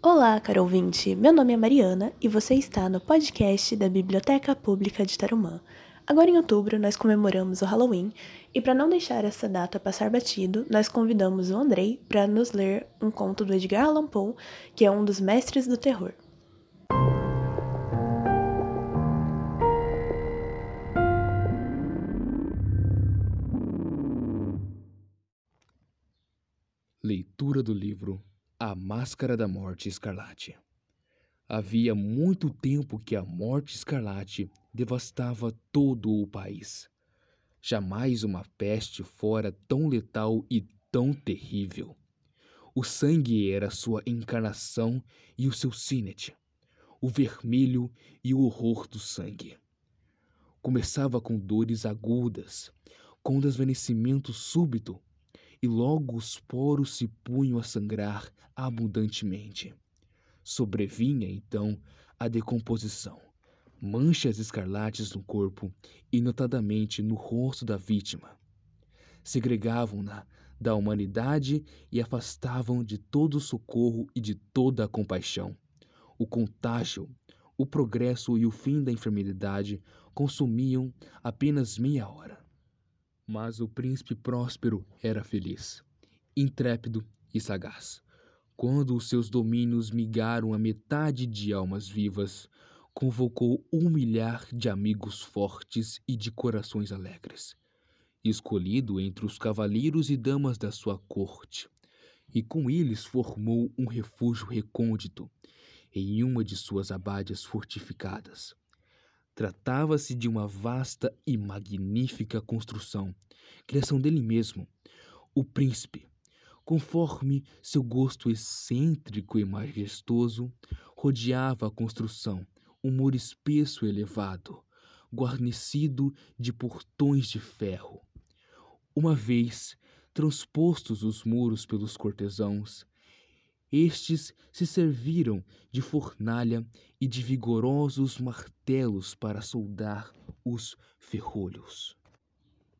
Olá, caro ouvinte. Meu nome é Mariana e você está no podcast da Biblioteca Pública de Tarumã. Agora em outubro nós comemoramos o Halloween e para não deixar essa data passar batido, nós convidamos o Andrei para nos ler um conto do Edgar Allan Poe, que é um dos mestres do terror. Leitura do livro A Máscara da Morte Escarlate. Havia muito tempo que a morte escarlate devastava todo o país. Jamais uma peste fora tão letal e tão terrível. O sangue era sua encarnação e o seu sinete, o vermelho e o horror do sangue. Começava com dores agudas, com desvanecimento súbito e logo os poros se punham a sangrar abundantemente. Sobrevinha, então, a decomposição, manchas escarlates no corpo e notadamente no rosto da vítima. Segregavam-na da humanidade e afastavam de todo o socorro e de toda a compaixão. O contágio, o progresso e o fim da enfermidade consumiam apenas meia hora. Mas o príncipe próspero era feliz, intrépido e sagaz. Quando os seus domínios migaram a metade de almas vivas, convocou um milhar de amigos fortes e de corações alegres, escolhido entre os cavaleiros e damas da sua corte, e com eles formou um refúgio recôndito em uma de suas abades fortificadas. Tratava-se de uma vasta e magnífica construção, criação dele mesmo, o príncipe, conforme seu gosto excêntrico e majestoso, rodeava a construção um muro espesso e elevado, guarnecido de portões de ferro. Uma vez transpostos os muros pelos cortesãos, estes se serviram de fornalha e de vigorosos martelos para soldar os ferrolhos.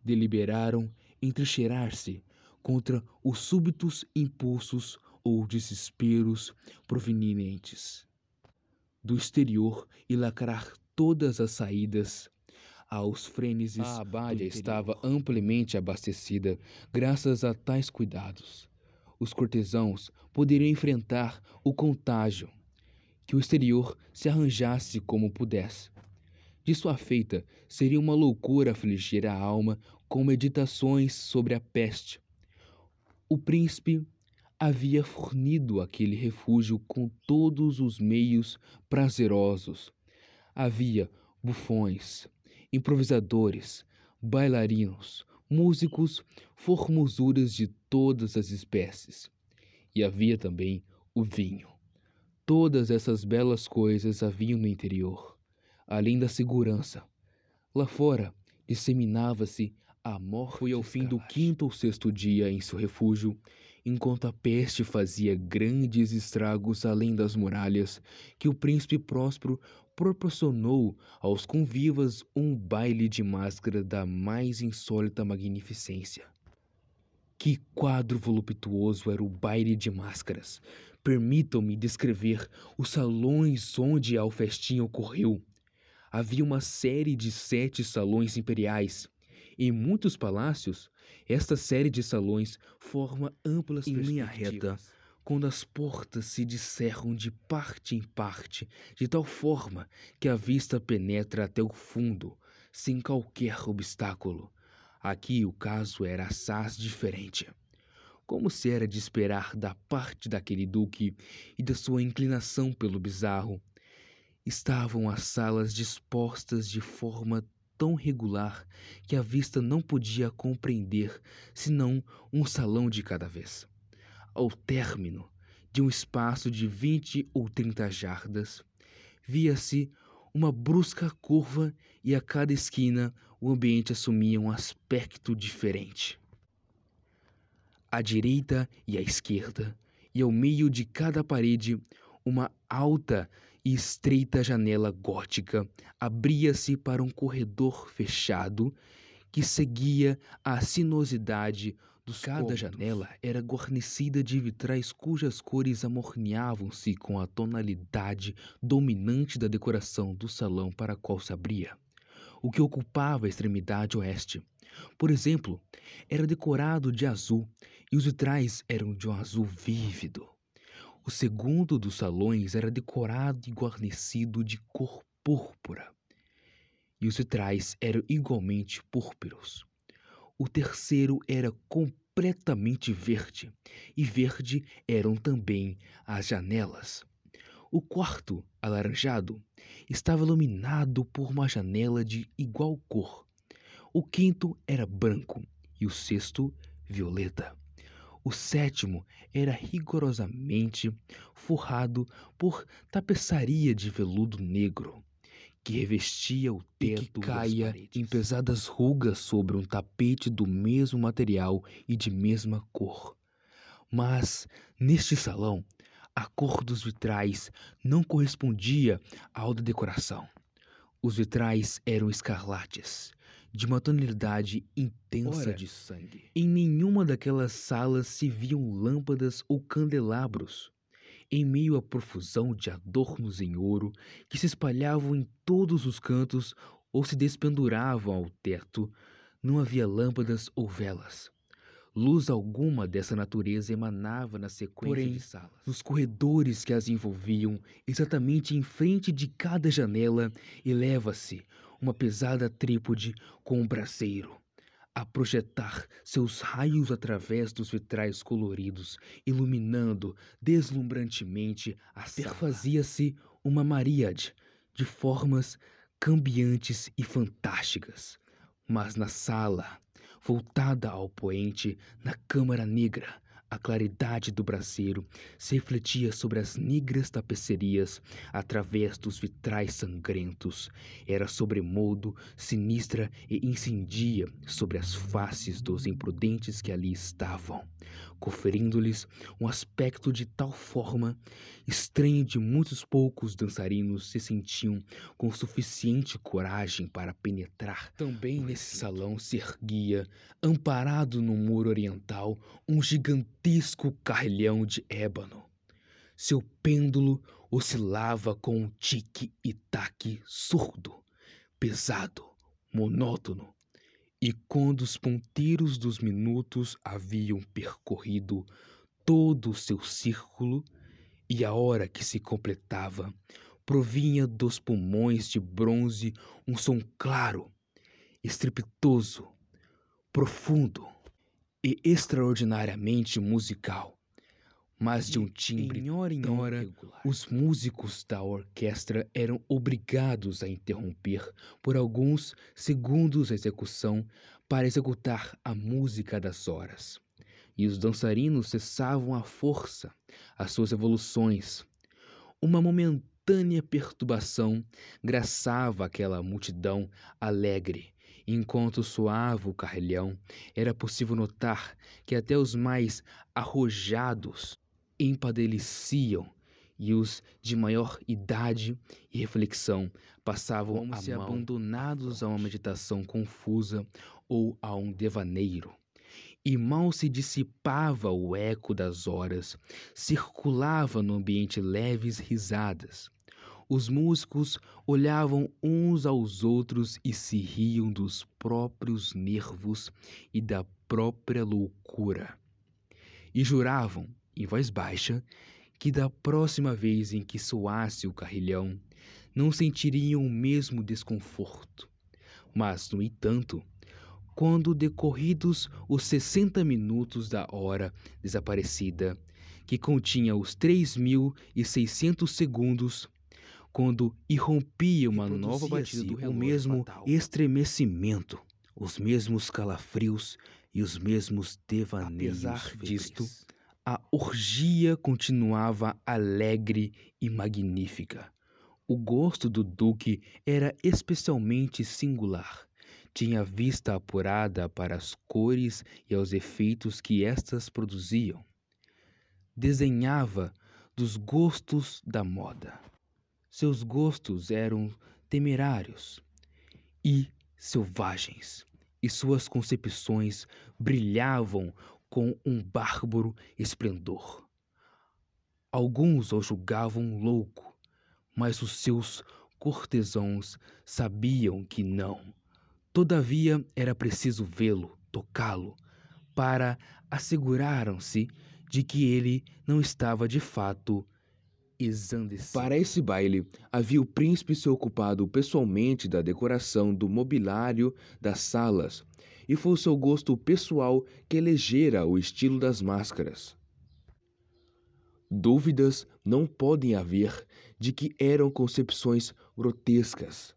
Deliberaram entrincheirar-se contra os súbitos impulsos ou desesperos provenientes do exterior e lacrar todas as saídas aos frênesis. A abade estava amplamente abastecida graças a tais cuidados os cortesãos poderiam enfrentar o contágio, que o exterior se arranjasse como pudesse. De sua feita, seria uma loucura afligir a alma com meditações sobre a peste. O príncipe havia fornido aquele refúgio com todos os meios prazerosos. Havia bufões, improvisadores, bailarinos, músicos, formosuras de todas as espécies. E havia também o vinho. Todas essas belas coisas haviam no interior, além da segurança. Lá fora, disseminava-se a morte. Foi ao fim do quinto ou sexto dia em seu refúgio, enquanto a peste fazia grandes estragos além das muralhas, que o príncipe próspero proporcionou aos convivas um baile de máscara da mais insólita magnificência. Que quadro voluptuoso era o baile de máscaras! Permitam-me descrever os salões onde a festinha ocorreu. Havia uma série de sete salões imperiais. Em muitos palácios, esta série de salões forma amplas em linha reta quando as portas se descerram de parte em parte, de tal forma que a vista penetra até o fundo, sem qualquer obstáculo. Aqui o caso era assaz diferente. Como se era de esperar da parte daquele duque e da sua inclinação pelo bizarro, estavam as salas dispostas de forma tão regular que a vista não podia compreender senão um salão de cada vez ao término de um espaço de vinte ou trinta jardas, via-se uma brusca curva e a cada esquina o ambiente assumia um aspecto diferente. À direita e à esquerda, e ao meio de cada parede, uma alta e estreita janela gótica abria-se para um corredor fechado que seguia a sinuosidade dos Cada cômodos. janela era guarnecida de vitrais cujas cores amorneavam-se com a tonalidade dominante da decoração do salão para qual se abria, o que ocupava a extremidade oeste. Por exemplo, era decorado de azul e os vitrais eram de um azul vívido. O segundo dos salões era decorado e guarnecido de cor púrpura, e os vitrais eram igualmente púrpuros. O terceiro era completamente verde, e verde eram também as janelas. O quarto, alaranjado, estava iluminado por uma janela de igual cor. O quinto era branco e o sexto, violeta. O sétimo era rigorosamente forrado por tapeçaria de veludo negro que revestia o teto e que caia em pesadas rugas sobre um tapete do mesmo material e de mesma cor. Mas, neste salão, a cor dos vitrais não correspondia ao da decoração. Os vitrais eram escarlates, de uma tonalidade intensa Ora, de sangue. Em nenhuma daquelas salas se viam lâmpadas ou candelabros em meio à profusão de adornos em ouro que se espalhavam em todos os cantos ou se despenduravam ao teto, não havia lâmpadas ou velas. Luz alguma dessa natureza emanava na sequência Porém, de salas. Nos corredores que as envolviam, exatamente em frente de cada janela, eleva-se uma pesada trípode com um braseiro a projetar seus raios através dos vitrais coloridos, iluminando deslumbrantemente a sala. Perfazia-se uma maríade de formas cambiantes e fantásticas. Mas na sala, voltada ao poente, na câmara negra, a claridade do braseiro se refletia sobre as negras tapecerias através dos vitrais sangrentos. Era sobremodo sinistra e incendia sobre as faces dos imprudentes que ali estavam, conferindo-lhes um aspecto de tal forma estranho de muitos poucos dançarinos se sentiam com suficiente coragem para penetrar. Também nesse salão se erguia, amparado no muro oriental, um gigante gigantesco carrilhão de ébano. Seu pêndulo oscilava com um tique e taque surdo, pesado, monótono, e quando os ponteiros dos minutos haviam percorrido todo o seu círculo e a hora que se completava, provinha dos pulmões de bronze um som claro, estrepitoso, profundo e extraordinariamente musical, mas de um timbre em hora em hora, regular. os músicos da orquestra eram obrigados a interromper por alguns segundos a execução para executar a música das horas. E os dançarinos cessavam à força as suas evoluções. Uma momentânea perturbação graçava aquela multidão alegre Enquanto soava o carrilhão, era possível notar que até os mais arrojados empadeciam e os de maior idade e reflexão passavam Como a se mão abandonados a uma meditação confusa ou a um devaneiro. E mal se dissipava o eco das horas, circulava no ambiente leves risadas. Os músicos olhavam uns aos outros e se riam dos próprios nervos e da própria loucura. E juravam, em voz baixa, que da próxima vez em que soasse o carrilhão, não sentiriam o mesmo desconforto. Mas, no entanto, quando decorridos os sessenta minutos da hora desaparecida, que continha os três mil e seiscentos segundos, quando irrompia uma nova batida do relógio, o mesmo fatal. estremecimento, os mesmos calafrios e os mesmos devaneios. Apesar disto, a orgia continuava alegre e magnífica. O gosto do duque era especialmente singular. Tinha vista apurada para as cores e aos efeitos que estas produziam. Desenhava dos gostos da moda. Seus gostos eram temerários e selvagens, e suas concepções brilhavam com um bárbaro esplendor. Alguns o julgavam louco, mas os seus cortesãos sabiam que não. Todavia era preciso vê-lo, tocá-lo, para asseguraram-se de que ele não estava de fato exandecido. Para esse baile, havia o príncipe se ocupado pessoalmente da decoração do mobiliário das salas, e foi o seu gosto pessoal que elegera o estilo das máscaras. Dúvidas não podem haver de que eram concepções grotescas.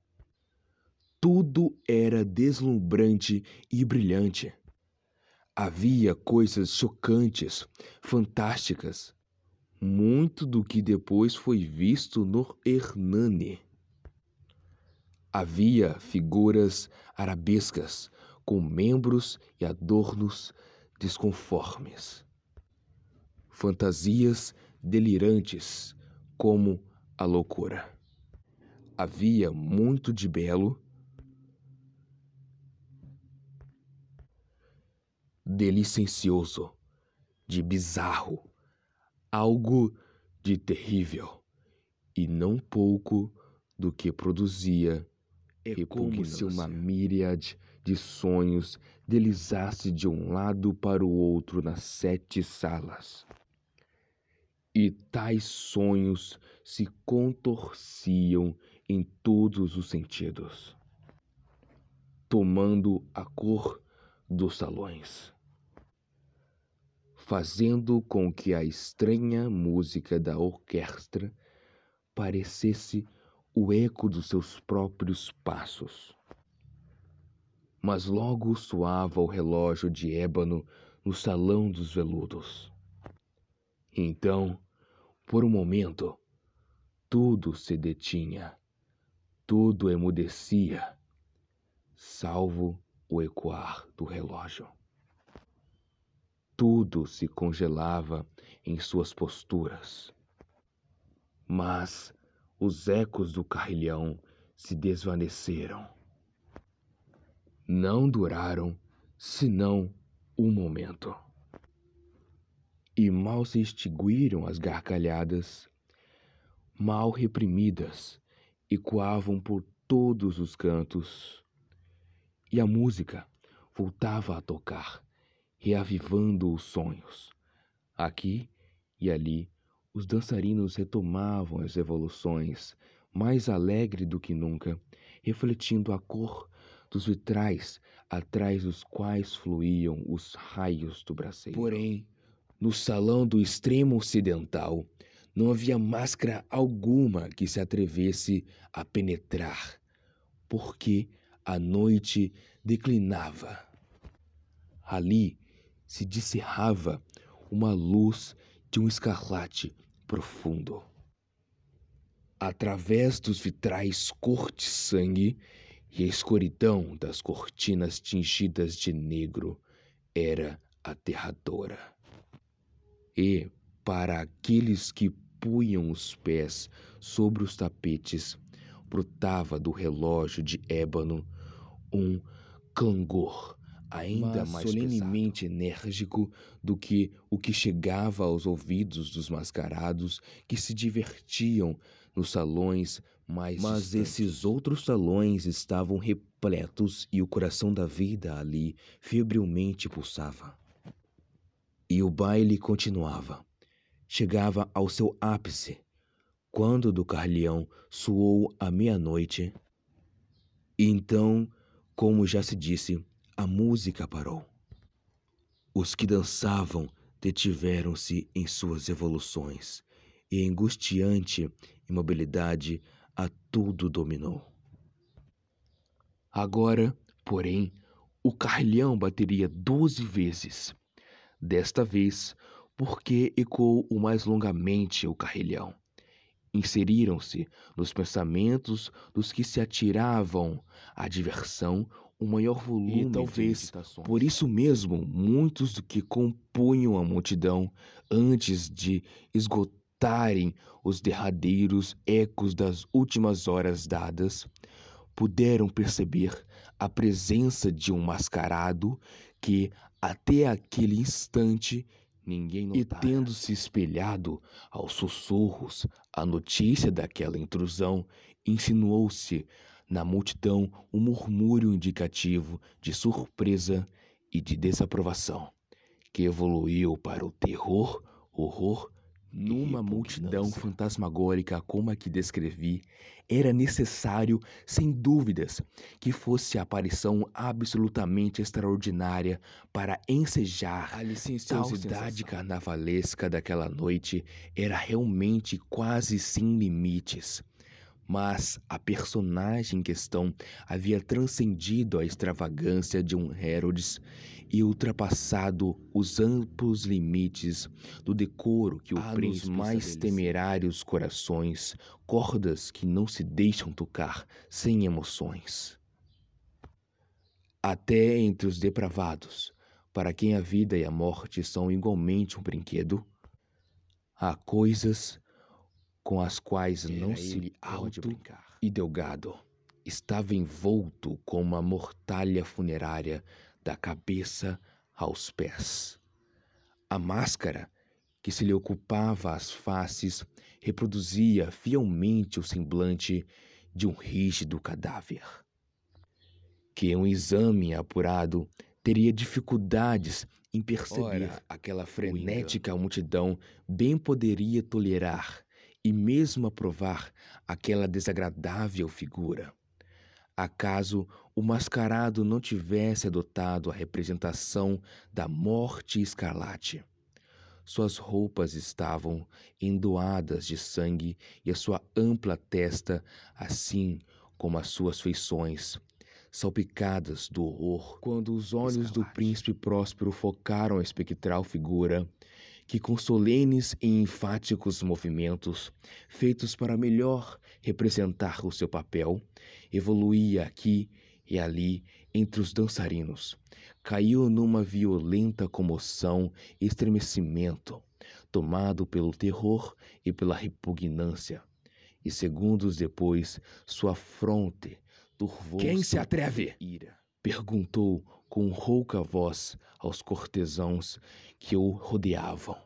Tudo era deslumbrante e brilhante. Havia coisas chocantes, fantásticas, muito do que depois foi visto no Hernani. Havia figuras arabescas, com membros e adornos desconformes. Fantasias delirantes, como a loucura. Havia muito de belo, de licencioso, de bizarro, algo de terrível, e não pouco do que produzia é como se uma míriade de sonhos deslizasse de um lado para o outro nas sete salas. E tais sonhos se contorciam em todos os sentidos, tomando a cor dos salões, fazendo com que a estranha música da orquestra parecesse o eco dos seus próprios passos. Mas logo soava o relógio de ébano no salão dos veludos. Então, por um momento, tudo se detinha, tudo emudecia, salvo o ecoar do relógio. Tudo se congelava em suas posturas. Mas os ecos do carrilhão se desvaneceram. Não duraram senão um momento. E mal se extinguiram as gargalhadas, mal reprimidas, ecoavam por todos os cantos. E a música voltava a tocar, reavivando os sonhos. Aqui e ali os dançarinos retomavam as evoluções, mais alegre do que nunca, refletindo a cor dos vitrais atrás dos quais fluíam os raios do braceiro. Porém, no salão do extremo ocidental, não havia máscara alguma que se atrevesse a penetrar, porque a noite declinava. Ali se descerrava uma luz de um escarlate profundo. Através dos vitrais cor de sangue e a escuridão das cortinas tingidas de negro era aterradora. E, para aqueles que punham os pés sobre os tapetes, brotava do relógio de ébano um clangor ainda Mas mais solenemente pesado. enérgico do que o que chegava aos ouvidos dos mascarados que se divertiam nos salões mais Mas esses outros salões estavam repletos e o coração da vida ali febrilmente pulsava. E o baile continuava. Chegava ao seu ápice quando do carleão soou a meia-noite. Então, como já se disse, a música parou. Os que dançavam detiveram-se em suas evoluções, e a angustiante imobilidade a tudo dominou. Agora, porém, o carrilhão bateria doze vezes. Desta vez, porque ecoou o mais longamente o carrilhão. Inseriram-se nos pensamentos dos que se atiravam à diversão um maior volume e talvez por isso mesmo muitos do que compunham a multidão antes de esgotarem os derradeiros ecos das últimas horas dadas puderam perceber a presença de um mascarado que até aquele instante ninguém notara. E tendo se espelhado aos sussurros a notícia daquela intrusão, insinuou-se na multidão um murmúrio indicativo de surpresa e de desaprovação, que evoluiu para o terror, horror numa multidão fantasmagórica como a que descrevi, era necessário, sem dúvidas, que fosse a aparição absolutamente extraordinária para ensejar a licenciosidade carnavalesca daquela noite era realmente quase sem limites. Mas a personagem em questão havia transcendido a extravagância de um Herodes e ultrapassado os amplos limites do decoro que o ah, príncipe mais temerários corações, cordas que não se deixam tocar sem emoções. Até entre os depravados, para quem a vida e a morte são igualmente um brinquedo, há coisas com as quais Era não se pode brincar. E Delgado estava envolto com uma mortalha funerária da cabeça aos pés. A máscara que se lhe ocupava as faces reproduzia fielmente o semblante de um rígido cadáver. Que um exame apurado teria dificuldades em perceber Ora, aquela frenética multidão bem poderia tolerar e mesmo aprovar aquela desagradável figura. Acaso o mascarado não tivesse adotado a representação da morte escarlate? Suas roupas estavam endoadas de sangue e a sua ampla testa, assim como as suas feições, salpicadas do horror. Quando os olhos escarlate. do príncipe próspero focaram a espectral figura, que com solenes e enfáticos movimentos, feitos para melhor representar o seu papel, evoluía aqui e ali entre os dançarinos. Caiu numa violenta comoção e estremecimento, tomado pelo terror e pela repugnância. E segundos depois, sua fronte turvou-se. Quem se atreve? Ira. Perguntou com rouca voz aos cortesãos que o rodeavam.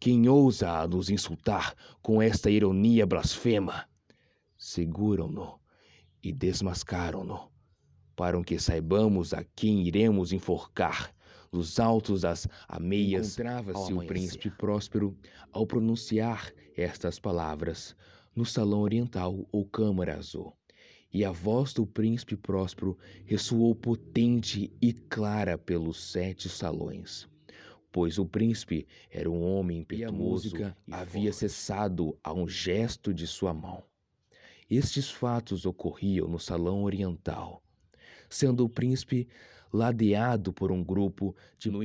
Quem ousa nos insultar com esta ironia blasfema? Seguram-no e desmascaram-no, para que saibamos a quem iremos enforcar. Nos altos das ameias encontrava-se o príncipe próspero ao pronunciar estas palavras no salão oriental ou câmara azul e a voz do príncipe próspero ressoou potente e clara pelos sete salões. Pois o príncipe era um homem impetuoso e a música e havia forte. cessado a um gesto de sua mão. Estes fatos ocorriam no salão oriental, sendo o príncipe ladeado por um grupo de no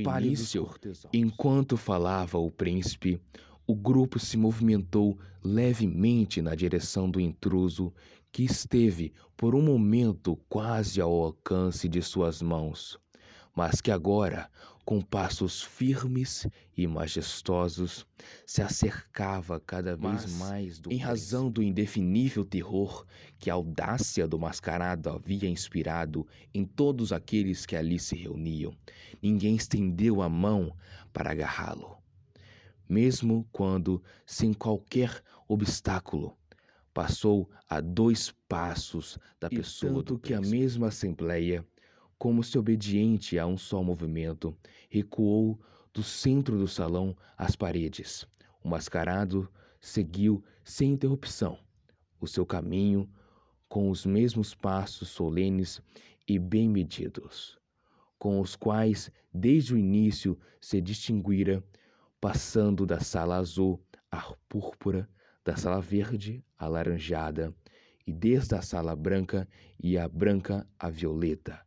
Enquanto falava o príncipe, o grupo se movimentou levemente na direção do intruso que esteve por um momento quase ao alcance de suas mãos, mas que agora, com passos firmes e majestosos, se acercava cada vez mas, mais do em razão do indefinível terror que a audácia do mascarado havia inspirado em todos aqueles que ali se reuniam. Ninguém estendeu a mão para agarrá-lo. Mesmo quando, sem qualquer obstáculo, passou a dois passos da e pessoa tanto que a mesma assembleia, como se obediente a um só movimento, recuou do centro do salão às paredes. O mascarado seguiu sem interrupção o seu caminho com os mesmos passos solenes e bem medidos, com os quais desde o início se distinguira, passando da sala azul à púrpura, da sala verde à laranjada, e desde a sala branca e a branca à violeta,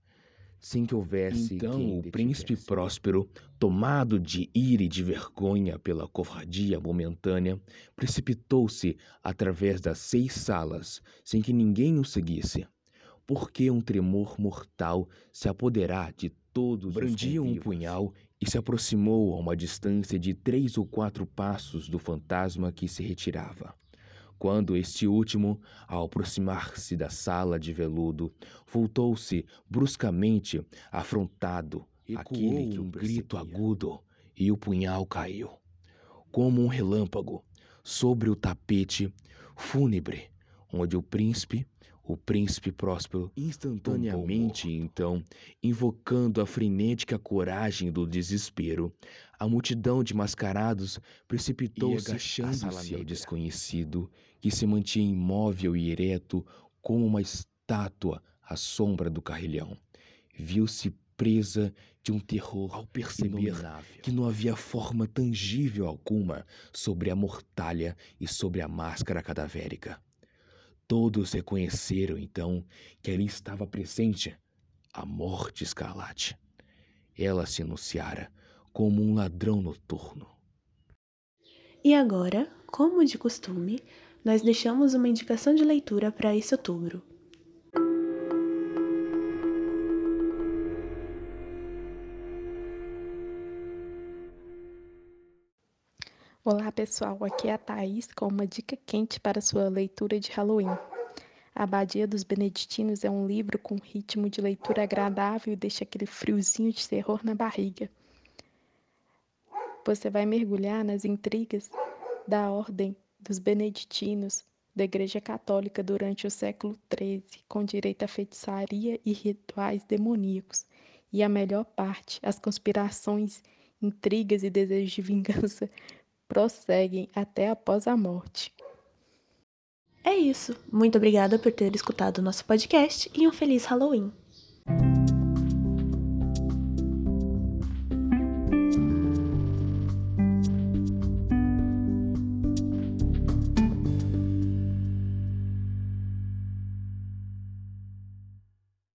sem que houvesse. Então o príncipe próspero, tomado de ira e de vergonha pela covardia momentânea, precipitou-se através das seis salas, sem que ninguém o seguisse. Porque um tremor mortal se apoderar de todos Brandia os um punhal e se aproximou a uma distância de três ou quatro passos do fantasma que se retirava. Quando este último, ao aproximar-se da sala de veludo, voltou-se bruscamente, afrontado, Ecoou um grito agudo e o punhal caiu, como um relâmpago, sobre o tapete fúnebre, onde o príncipe, o príncipe próspero, instantaneamente então, invocando a frenética coragem do desespero, a multidão de mascarados precipitou-se agachando-se ao desconhecido, que se mantinha imóvel e ereto como uma estátua à sombra do carrilhão. Viu-se presa de um terror ao perceber que não havia forma tangível alguma sobre a mortalha e sobre a máscara cadavérica. Todos reconheceram então que ali estava presente a morte escarlate. Ela se anunciara como um ladrão noturno. E agora, como de costume, nós deixamos uma indicação de leitura para esse outubro. Pessoal, aqui é a Thaís com uma dica quente para sua leitura de Halloween. A Abadia dos Beneditinos é um livro com ritmo de leitura agradável e deixa aquele friozinho de terror na barriga. Você vai mergulhar nas intrigas da Ordem dos Beneditinos da Igreja Católica durante o século XIII, com direito à feitiçaria e rituais demoníacos. E a melhor parte, as conspirações, intrigas e desejos de vingança prosseguem até após a morte. É isso. Muito obrigada por ter escutado o nosso podcast e um feliz Halloween.